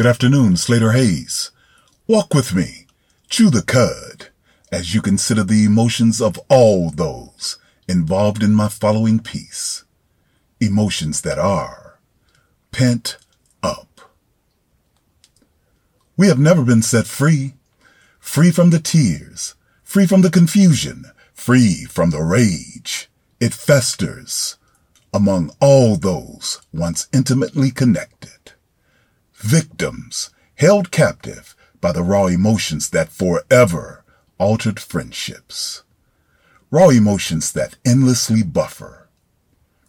Good afternoon, Slater Hayes. Walk with me, chew the cud, as you consider the emotions of all those involved in my following piece. Emotions that are pent up. We have never been set free, free from the tears, free from the confusion, free from the rage. It festers among all those once intimately connected. Victims held captive by the raw emotions that forever altered friendships. Raw emotions that endlessly buffer.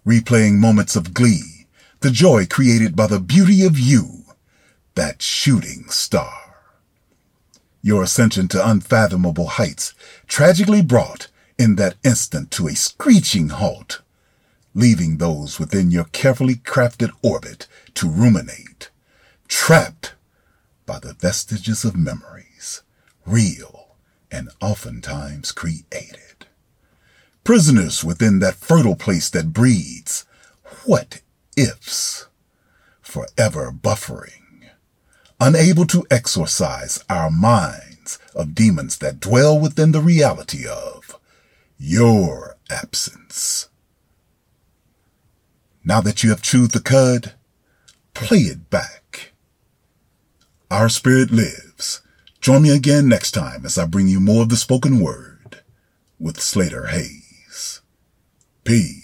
Replaying moments of glee, the joy created by the beauty of you, that shooting star. Your ascension to unfathomable heights tragically brought in that instant to a screeching halt, leaving those within your carefully crafted orbit to ruminate, trapped by the vestiges of memories, real and oftentimes created. Prisoners within that fertile place that breeds what ifs, forever buffering, unable to exorcise our minds of demons that dwell within the reality of your absence. Now that you have chewed the cud, play it back. Our spirit lives. Join me again next time as I bring you more of the spoken word with Slater Hayes. Peace.